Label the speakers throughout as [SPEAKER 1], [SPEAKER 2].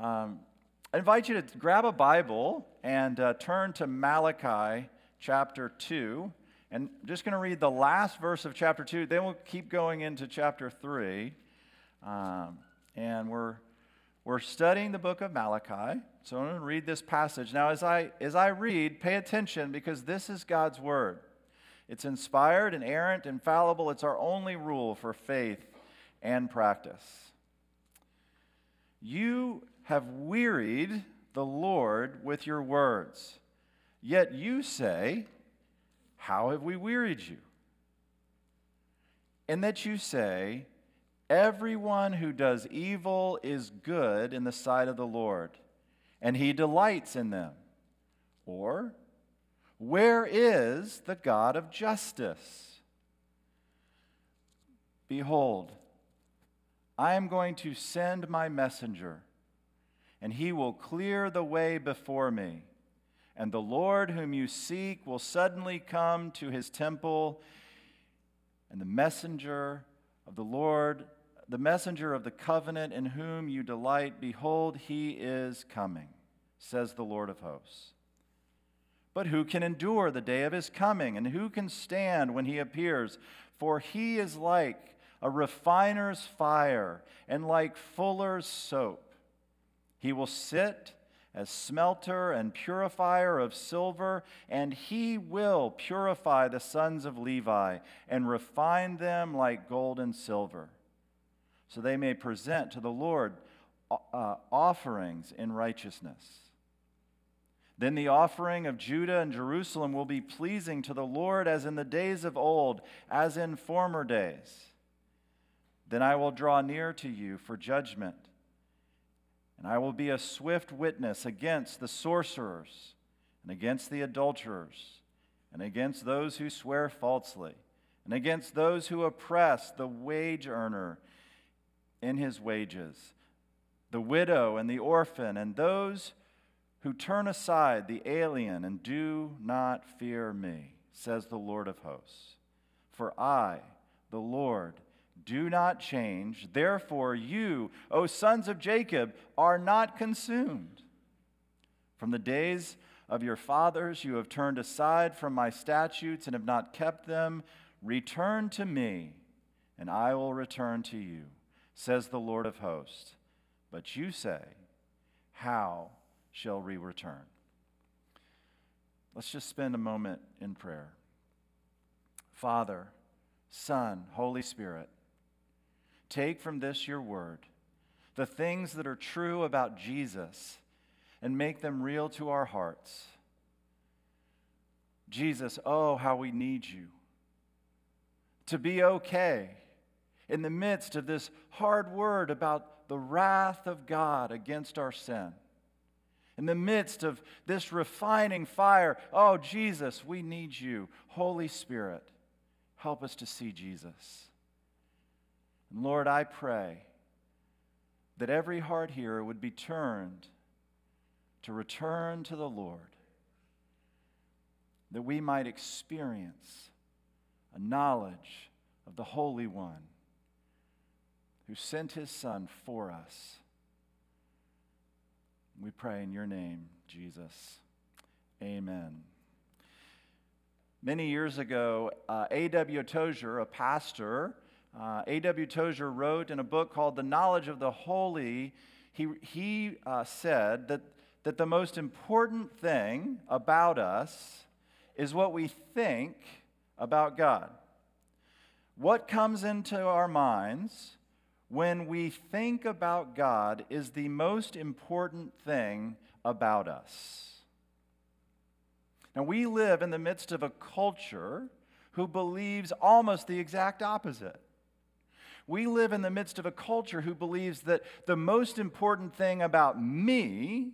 [SPEAKER 1] Um, I invite you to grab a Bible and uh, turn to Malachi chapter 2. And I'm just going to read the last verse of chapter 2. Then we'll keep going into chapter 3. Um, and we're, we're studying the book of Malachi. So I'm going to read this passage. Now, as I, as I read, pay attention because this is God's word. It's inspired, inerrant, infallible. It's our only rule for faith and practice. You have wearied the Lord with your words. Yet you say, How have we wearied you? And that you say, Everyone who does evil is good in the sight of the Lord, and he delights in them. Or, Where is the God of justice? Behold, I am going to send my messenger, and he will clear the way before me. And the Lord whom you seek will suddenly come to his temple, and the messenger of the Lord, the messenger of the covenant in whom you delight, behold, he is coming, says the Lord of hosts. But who can endure the day of his coming, and who can stand when he appears? For he is like a refiner's fire, and like fuller's soap. He will sit as smelter and purifier of silver, and he will purify the sons of Levi and refine them like gold and silver, so they may present to the Lord uh, offerings in righteousness. Then the offering of Judah and Jerusalem will be pleasing to the Lord as in the days of old, as in former days. Then I will draw near to you for judgment and I will be a swift witness against the sorcerers, and against the adulterers, and against those who swear falsely, and against those who oppress the wage earner in his wages, the widow and the orphan, and those who turn aside the alien and do not fear me, says the Lord of hosts. For I, the Lord, do not change. Therefore, you, O sons of Jacob, are not consumed. From the days of your fathers, you have turned aside from my statutes and have not kept them. Return to me, and I will return to you, says the Lord of hosts. But you say, How shall we return? Let's just spend a moment in prayer. Father, Son, Holy Spirit, Take from this your word, the things that are true about Jesus, and make them real to our hearts. Jesus, oh, how we need you to be okay in the midst of this hard word about the wrath of God against our sin. In the midst of this refining fire, oh, Jesus, we need you. Holy Spirit, help us to see Jesus. And Lord, I pray that every heart here would be turned to return to the Lord, that we might experience a knowledge of the Holy One who sent his Son for us. We pray in your name, Jesus. Amen. Many years ago, uh, A.W. Tozer, a pastor, uh, A.W. Tozer wrote in a book called The Knowledge of the Holy, he, he uh, said that, that the most important thing about us is what we think about God. What comes into our minds when we think about God is the most important thing about us. Now, we live in the midst of a culture who believes almost the exact opposite. We live in the midst of a culture who believes that the most important thing about me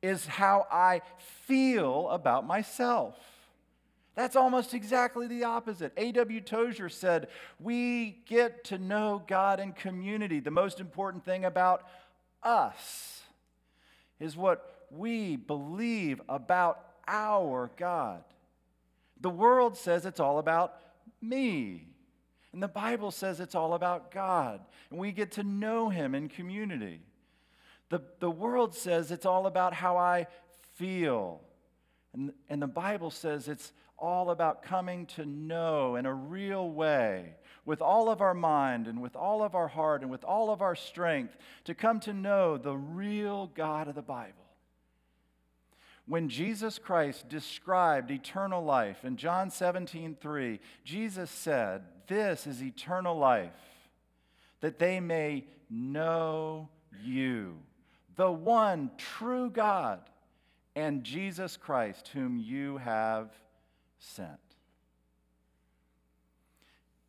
[SPEAKER 1] is how I feel about myself. That's almost exactly the opposite. A.W. Tozer said, We get to know God in community. The most important thing about us is what we believe about our God. The world says it's all about me. And the Bible says it's all about God, and we get to know Him in community. The, the world says it's all about how I feel. And, and the Bible says it's all about coming to know in a real way, with all of our mind and with all of our heart and with all of our strength, to come to know the real God of the Bible. When Jesus Christ described eternal life in John 17, 3, Jesus said, This is eternal life, that they may know you, the one true God, and Jesus Christ, whom you have sent.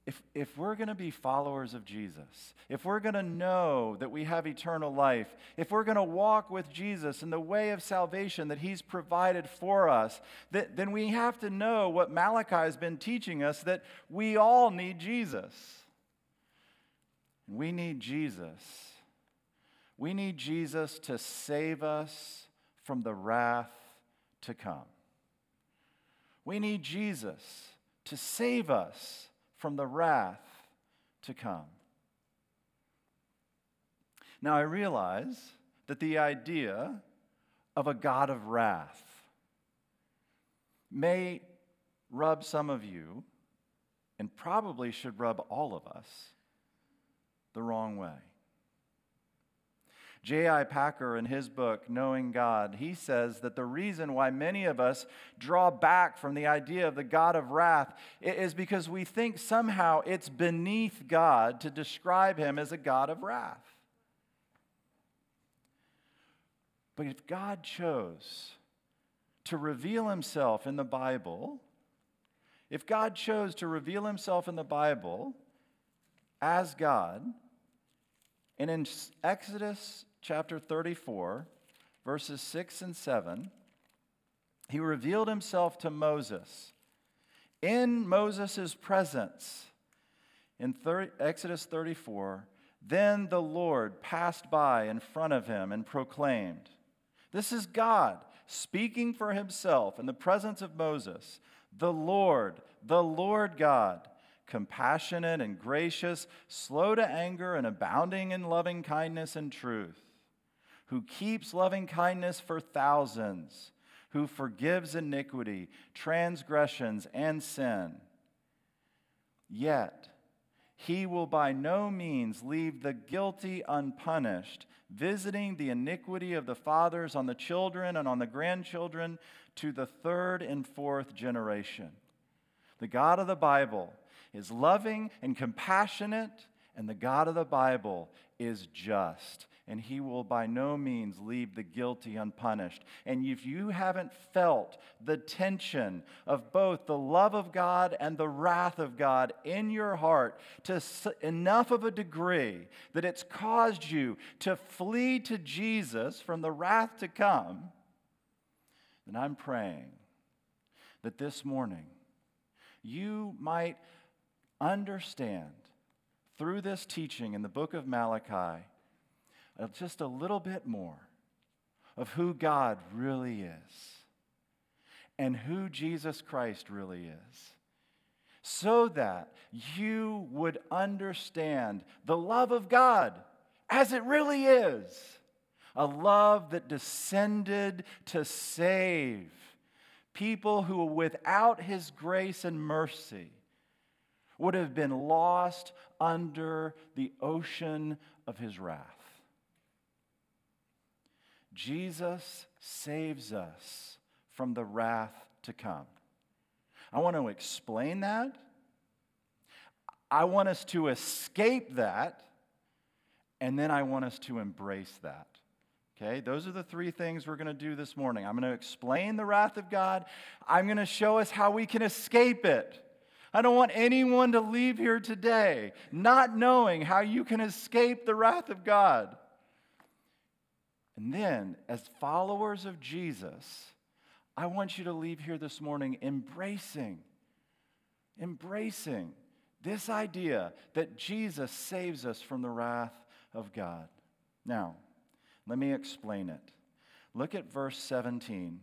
[SPEAKER 1] If, if we're going to be followers of Jesus, if we're going to know that we have eternal life, if we're going to walk with Jesus in the way of salvation that He's provided for us, that, then we have to know what Malachi has been teaching us that we all need Jesus. We need Jesus. We need Jesus to save us from the wrath to come. We need Jesus to save us from the wrath to come. Now, I realize that the idea of a God of wrath may rub some of you, and probably should rub all of us, the wrong way. J.I. Packer, in his book, Knowing God, he says that the reason why many of us draw back from the idea of the God of wrath is because we think somehow it's beneath God to describe him as a God of wrath. But if God chose to reveal himself in the Bible, if God chose to reveal himself in the Bible as God, and in Exodus chapter 34, verses 6 and 7, he revealed himself to Moses in Moses' presence. In 30, Exodus 34, then the Lord passed by in front of him and proclaimed, This is God speaking for himself in the presence of Moses, the Lord, the Lord God compassionate and gracious, slow to anger, and abounding in loving kindness and truth who keeps loving kindness for thousands, who forgives iniquity, transgressions, and sin. Yet, he will by no means leave the guilty unpunished, visiting the iniquity of the fathers on the children and on the grandchildren to the third and fourth generation. The God of the Bible is loving and compassionate, and the God of the Bible is just and he will by no means leave the guilty unpunished. And if you haven't felt the tension of both the love of God and the wrath of God in your heart to enough of a degree that it's caused you to flee to Jesus from the wrath to come, then I'm praying that this morning you might understand through this teaching in the book of Malachi uh, just a little bit more of who God really is and who Jesus Christ really is, so that you would understand the love of God as it really is a love that descended to save people who, without his grace and mercy, would have been lost under the ocean of his wrath. Jesus saves us from the wrath to come. I want to explain that. I want us to escape that. And then I want us to embrace that. Okay, those are the three things we're going to do this morning. I'm going to explain the wrath of God. I'm going to show us how we can escape it. I don't want anyone to leave here today not knowing how you can escape the wrath of God. And then, as followers of Jesus, I want you to leave here this morning embracing, embracing this idea that Jesus saves us from the wrath of God. Now, let me explain it. Look at verse 17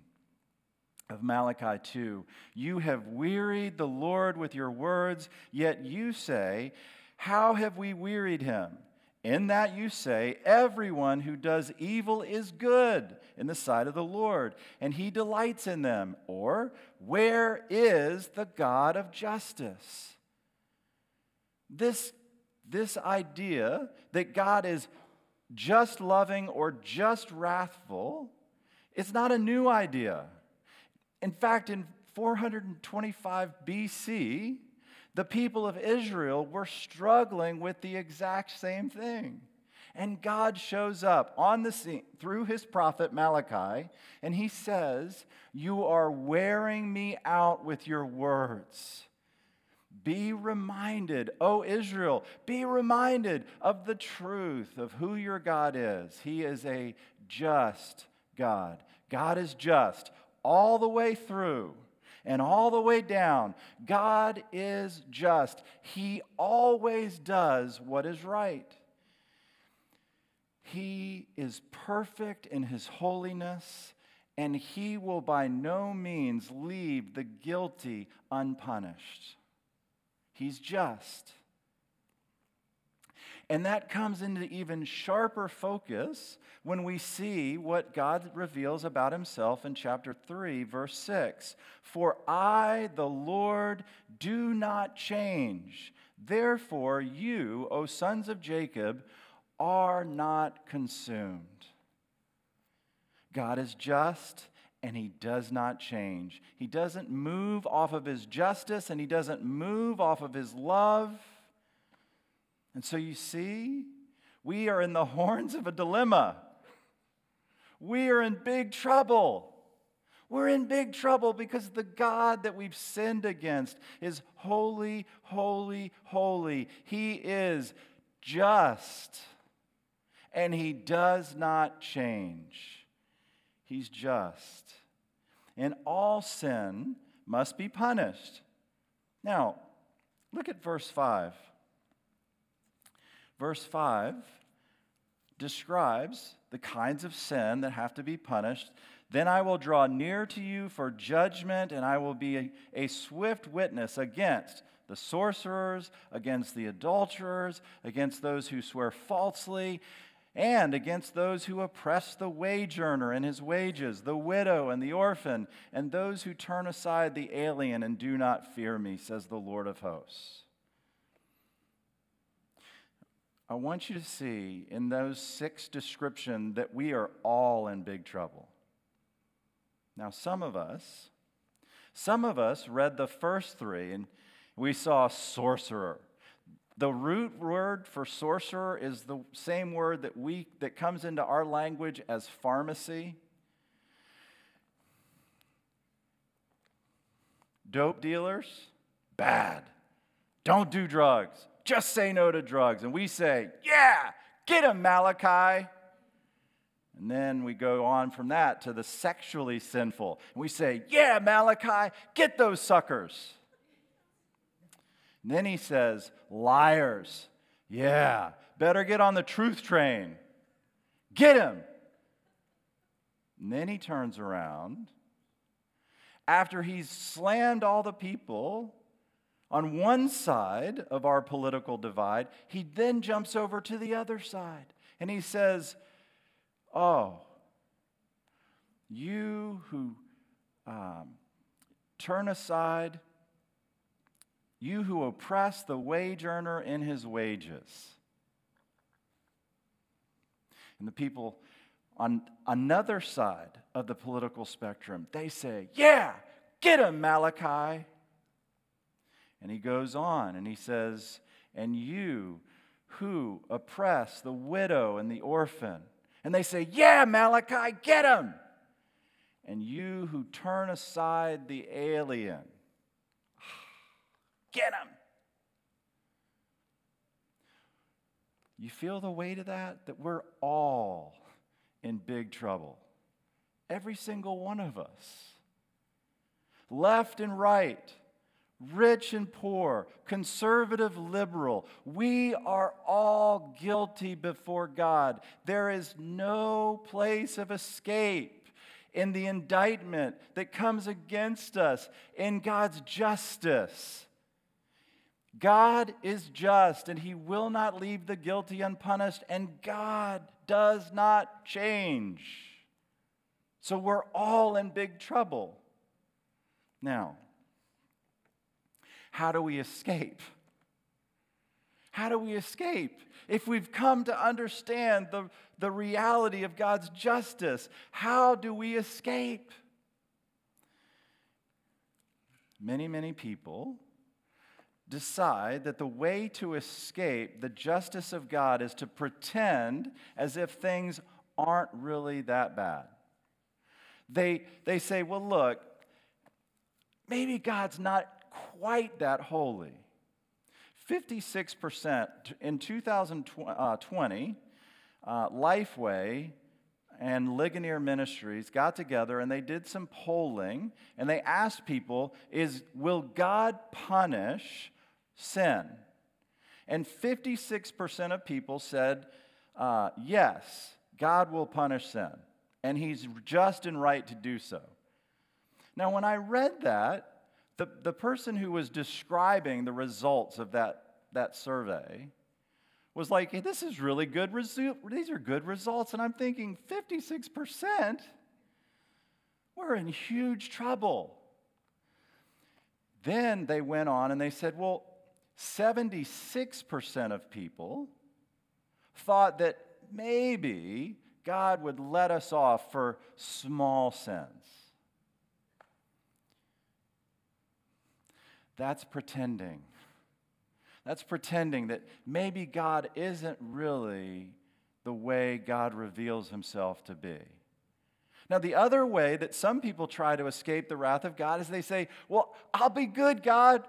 [SPEAKER 1] of Malachi 2. You have wearied the Lord with your words, yet you say, How have we wearied him? In that you say, Everyone who does evil is good in the sight of the Lord, and he delights in them. Or, Where is the God of justice? This, this idea that God is just loving or just wrathful is not a new idea. In fact, in 425 BC, the people of Israel were struggling with the exact same thing. And God shows up on the scene through his prophet Malachi, and he says, You are wearing me out with your words. Be reminded, O Israel, be reminded of the truth of who your God is. He is a just God. God is just all the way through and all the way down. God is just. He always does what is right. He is perfect in his holiness, and he will by no means leave the guilty unpunished. He's just. And that comes into even sharper focus when we see what God reveals about himself in chapter 3, verse 6. For I, the Lord, do not change. Therefore, you, O sons of Jacob, are not consumed. God is just and he does not change. He doesn't move off of his justice and he doesn't move off of his love. And so you see, we are in the horns of a dilemma. We are in big trouble. We're in big trouble because the God that we've sinned against is holy, holy, holy. He is just, and He does not change. He's just. And all sin must be punished. Now, look at verse 5. Verse 5 describes the kinds of sin that have to be punished. Then I will draw near to you for judgment, and I will be a, a, swift witness against the sorcerers, against the adulterers, against those who swear falsely, and against those who oppress the wage earner and his wages, the widow and the orphan, and those who turn aside the alien and do not fear me, says the Lord of hosts. I want you to see in those six descriptions that we are all in big trouble. Now, some of us, some of us read the first three and we saw sorcerer. The root word for sorcerer is the same word that we that comes into our language as pharmacy. Dope dealers, bad. Don't do drugs just say no to drugs. And we say, yeah, get him, Malachi. And then we go on from that to the sexually sinful. And we say, yeah, Malachi, get those suckers. And then he says, liars. Yeah, better get on the truth train. Get him. And then he turns around after he's slammed all the people on one side of our political divide, he then jumps over to the other side and he says, Oh, you who um, turn aside, you who oppress the wage earner in his wages. And the people on another side of the political spectrum, they say, Yeah, get him, Malachi. And he goes on and he says, And you who oppress the widow and the orphan. And they say, Yeah, Malachi, get him. And you who turn aside the alien, get him. You feel the weight of that? That we're all in big trouble. Every single one of us. Left and right rich and poor, conservative, liberal. We are all guilty before God. There is no place of escape in the indictment that comes against us in God's justice. God is just and he will not leave the guilty unpunished, and God does not change. So we're all in big trouble. Now, how do we escape? How do we escape? If we've come to understand the, the reality of God's justice, how do we escape? Many, many people decide that the way to escape the justice of God is to pretend as if things aren't really that bad. They, they say, well, look, maybe God's not quite that holy. 56% in 2020, uh, Lifeway and Ligonier Ministries got together and they did some polling and they asked people, is, will God punish sin? And 56% of people said, uh, yes, God will punish sin. And he's just and right to do so. Now, when I read that, the, the person who was describing the results of that, that survey was like, hey, this is really good resu- these are good results. And I'm thinking, 56%? We're in huge trouble. Then they went on and they said, well, 76% of people thought that maybe God would let us off for small sins. That's pretending. That's pretending that maybe God isn't really the way God reveals himself to be. Now, the other way that some people try to escape the wrath of God is they say, Well, I'll be good, God.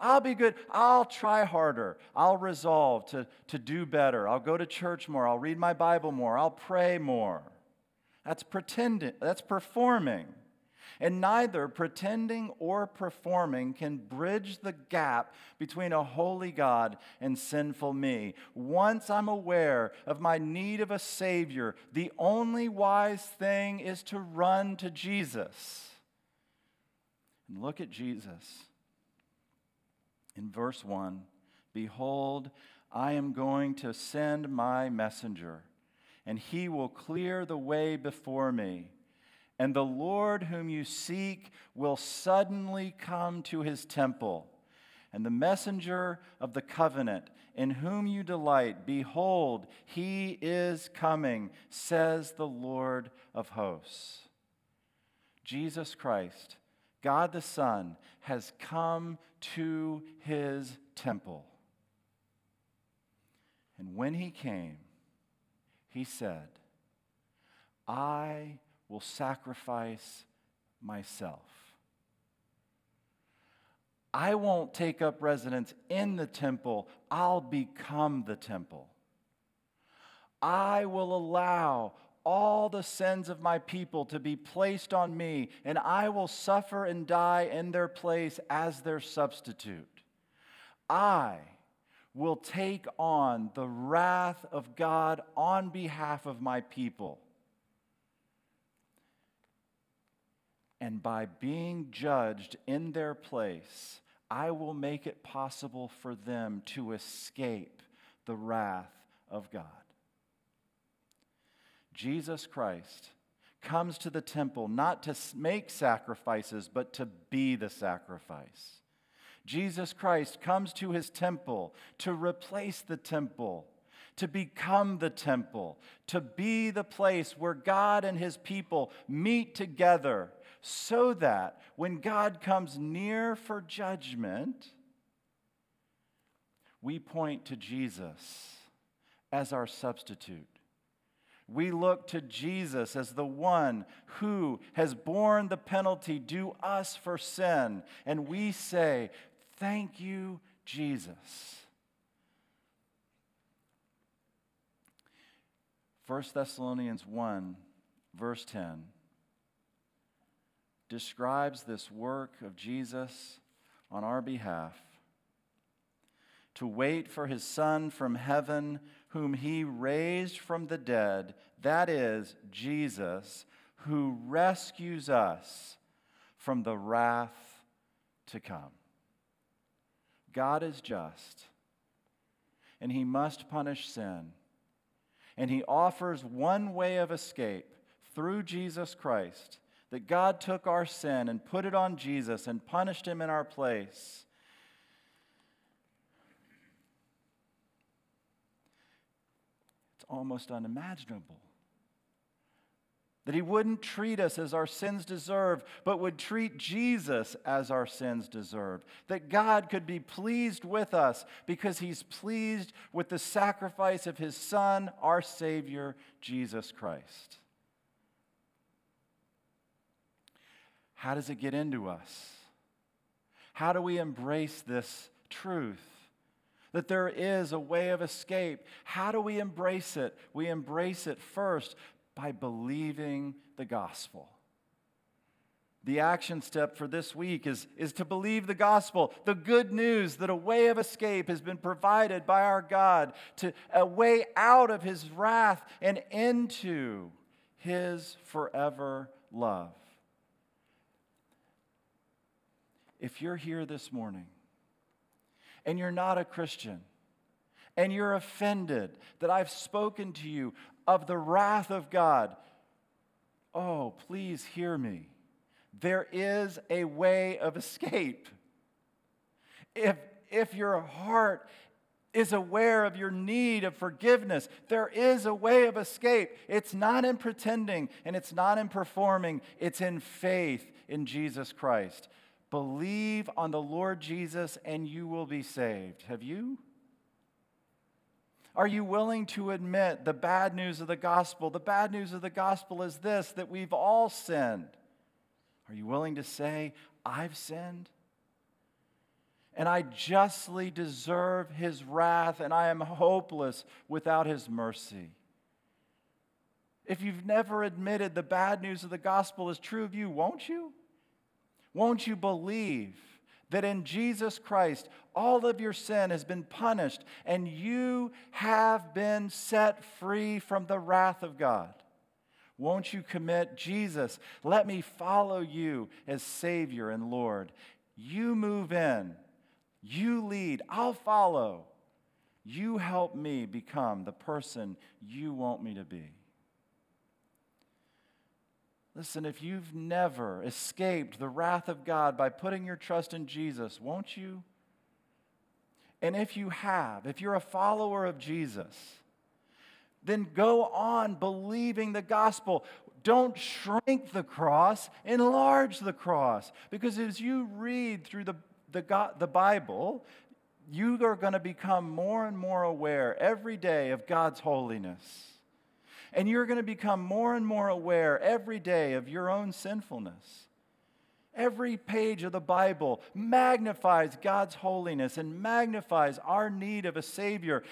[SPEAKER 1] I'll be good. I'll try harder. I'll resolve to, to do better. I'll go to church more. I'll read my Bible more. I'll pray more. That's pretending, that's performing. And neither pretending or performing can bridge the gap between a holy God and sinful me. Once I'm aware of my need of a Savior, the only wise thing is to run to Jesus. And look at Jesus. In verse 1 Behold, I am going to send my messenger, and he will clear the way before me. And the Lord whom you seek will suddenly come to his temple. And the messenger of the covenant, in whom you delight, behold, he is coming, says the Lord of hosts. Jesus Christ, God the Son, has come to his temple. And when he came, he said, I will sacrifice myself. I won't take up residence in the temple, I'll become the temple. I will allow all the sins of my people to be placed on me, and I will suffer and die in their place as their substitute. I will take on the wrath of God on behalf of my people. And by being judged in their place, I will make it possible for them to escape the wrath of God. Jesus Christ comes to the temple not to make sacrifices, but to be the sacrifice. Jesus Christ comes to his temple to replace the temple to become the temple, to be the place where God and his people meet together, so that when God comes near for judgment, we point to Jesus as our substitute. We look to Jesus as the one who has borne the penalty due us for sin, and we say, Thank you, Jesus. 1 Thessalonians 1, verse 10, describes this work of Jesus on our behalf to wait for his Son from heaven, whom he raised from the dead, that is, Jesus, who rescues us from the wrath to come. God is just, and he must punish sin. And he offers one way of escape through Jesus Christ that God took our sin and put it on Jesus and punished him in our place. It's almost unimaginable that he wouldn't treat us as our sins deserve, but would treat Jesus as our sins deserve. That God could be pleased with us because he's pleased with the sacrifice of his Son, our Savior, Jesus Christ. How does it get into us? How do we embrace this truth? That there is a way of escape. How do we embrace it? We embrace it first by believing the gospel. The action step for this week is, is to believe the gospel, the good news that a way of escape has been provided by our God, to a way out of his wrath and into his forever love. If you're here this morning and you're not a Christian, and you're offended that I've spoken to you of the wrath of God, oh, please hear me. There is a way of escape. If, if your heart is aware of your need of forgiveness, there is a way of escape. It's not in pretending and it's not in performing, it's in faith in Jesus Christ. Believe on the Lord Jesus and you will be saved. Have you? Are you willing to admit the bad news of the gospel? The bad news of the gospel is this that we've all sinned. Are you willing to say, I've sinned? And I justly deserve his wrath, and I am hopeless without his mercy. If you've never admitted the bad news of the gospel is true of you, won't you? Won't you believe that in Jesus Christ, all of your sin has been punished and you have been set free from the wrath of God. Won't you commit, Jesus, let me follow you as Savior and Lord? You move in, you lead, I'll follow. You help me become the person you want me to be. Listen, if you've never escaped the wrath of God by putting your trust in Jesus, won't you? And if you have, if you're a follower of Jesus, then go on believing the gospel. Don't shrink the cross, enlarge the cross. Because as you read through the, the, the Bible, you are going to become more and more aware every day of God's holiness. And you're going to become more and more aware every day of your own sinfulness. Every page of the Bible magnifies God's holiness and magnifies our need of a Savior.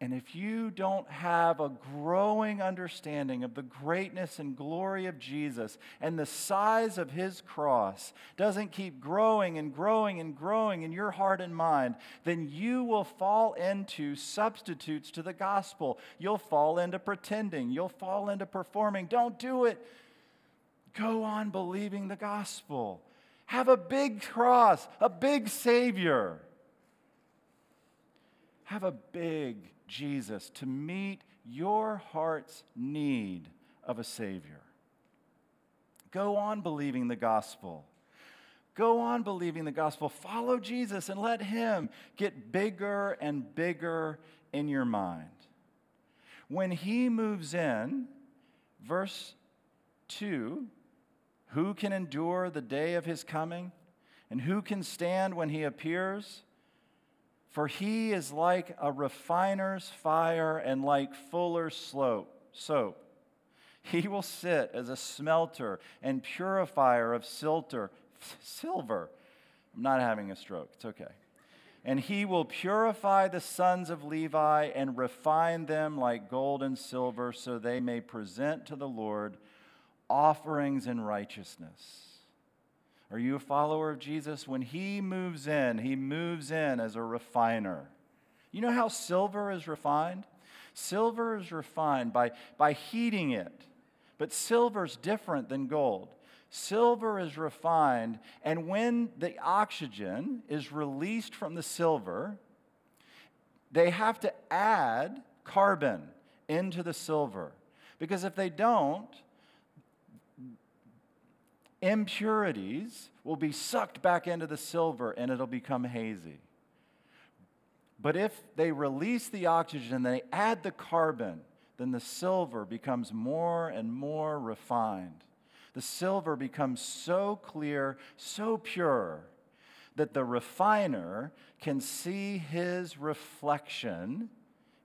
[SPEAKER 1] And if you don't have a growing understanding of the greatness and glory of Jesus and the size of his cross doesn't keep growing and growing and growing in your heart and mind, then you will fall into substitutes to the gospel. You'll fall into pretending, you'll fall into performing. Don't do it. Go on believing the gospel. Have a big cross, a big Savior. Have a big Jesus to meet your heart's need of a Savior. Go on believing the gospel. Go on believing the gospel. Follow Jesus and let Him get bigger and bigger in your mind. When He moves in, verse 2 who can endure the day of His coming? And who can stand when He appears? For he is like a refiner's fire and like fuller's slope, soap. He will sit as a smelter and purifier of silter, silver. I'm not having a stroke, it's okay. And he will purify the sons of Levi and refine them like gold and silver, so they may present to the Lord offerings in righteousness. Are you a follower of Jesus? When he moves in, he moves in as a refiner. You know how silver is refined? Silver is refined by, by heating it. But silver is different than gold. silver is refined, and when the oxygen is released from the silver, they have to add carbon into the silver. Because if they don't, impurities will be sucked back into the silver and it'll become hazy. But if they release the oxygen and they add the carbon, then the silver becomes more and more refined. The silver becomes so clear, so pure, that the refiner can see his reflection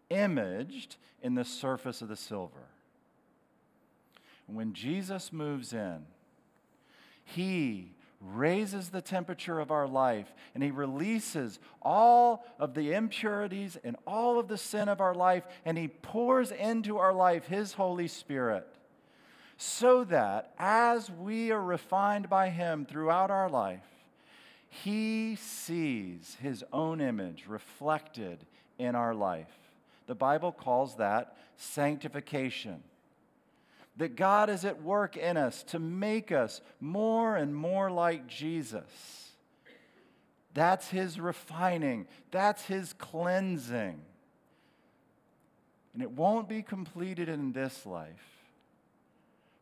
[SPEAKER 1] imaged in the surface of the silver. When Jesus moves in, he raises the temperature of our life and He releases all of the impurities and all of the sin of our life and He pours into our life His Holy Spirit so that as we are refined by Him throughout our life, He sees His own image reflected in our life. The Bible calls that sanctification that God is at work in us to make us more and more like Jesus. That's His refining, that's His cleansing. And it won't be completed in this life.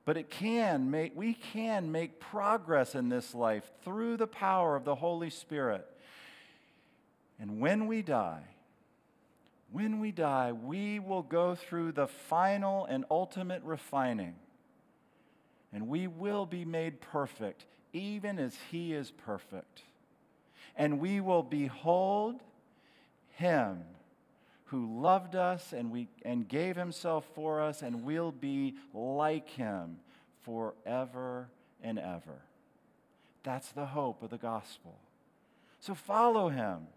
[SPEAKER 1] But it can make, we can make progress in this life through the power of the Holy Spirit. And when we die, when we die, we will go through the final and ultimate refining, and we will be made perfect, even as He is perfect. And we will behold Him who loved us and, we, and gave Himself for us, and we'll be like Him forever and ever. That's the hope of the gospel. So follow Him.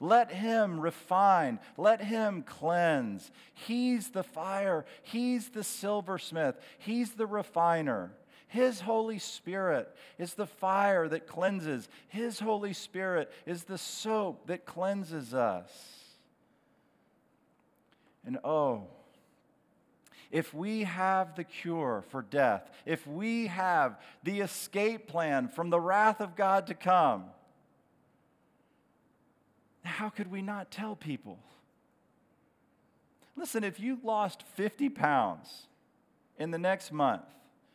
[SPEAKER 1] Let him refine. Let him cleanse. He's the fire. He's the silversmith. He's the refiner. His Holy Spirit is the fire that cleanses. His Holy Spirit is the soap that cleanses us. And oh, if we have the cure for death, if we have the escape plan from the wrath of God to come, how could we not tell people? Listen, if you lost 50 pounds in the next month,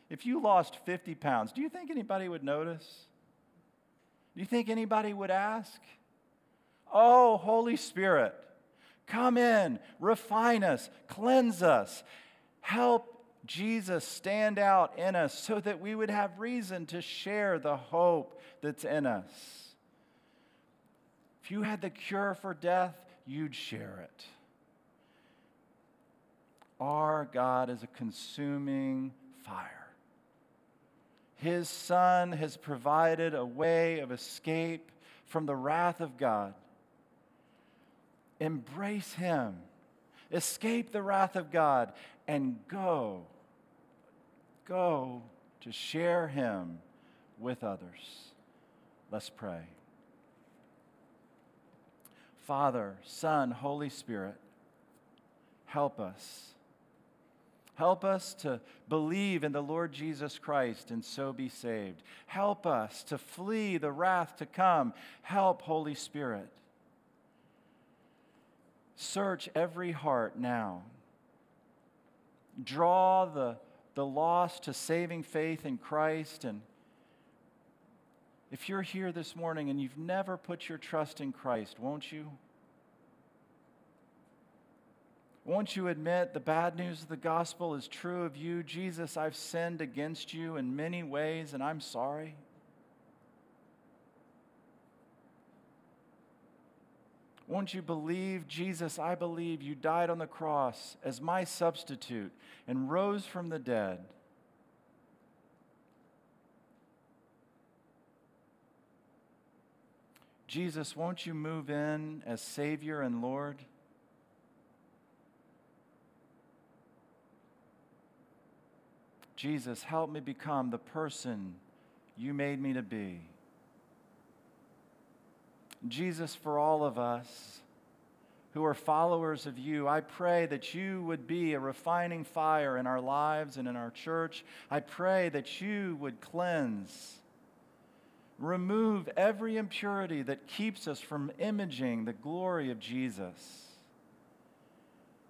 [SPEAKER 1] if you lost 50 pounds, do you think anybody would notice? Do you think anybody would ask? Oh, Holy Spirit, come in, refine us, cleanse us, help Jesus stand out in us so that we would have reason to share the hope that's in us. If you had the cure for death, you'd share it. Our God is a consuming fire. His Son has provided a way of escape from the wrath of God. Embrace Him, escape the wrath of God, and go. Go to share Him with others. Let's pray. Father, Son, Holy Spirit, help us. Help us to believe in the Lord Jesus Christ and so be saved. Help us to flee the wrath to come. Help, Holy Spirit. Search every heart now. Draw the, the lost to saving faith in Christ and if you're here this morning and you've never put your trust in Christ, won't you? Won't you admit the bad news of the gospel is true of you? Jesus, I've sinned against you in many ways and I'm sorry. Won't you believe, Jesus, I believe you died on the cross as my substitute and rose from the dead? Jesus, won't you move in as Savior and Lord? Jesus, help me become the person you made me to be. Jesus, for all of us, who are followers of you, I pray that you would be a refining fire in our lives and in our church. I pray that you would cleanse, remove every impurity that keeps us from imaging the glory of Jesus.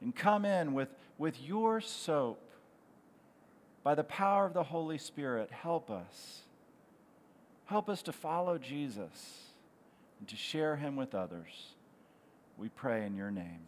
[SPEAKER 1] And come in with, with your soap. By the power of the Holy Spirit, help us. Help us to follow Jesus and to share him with others. We pray in your name.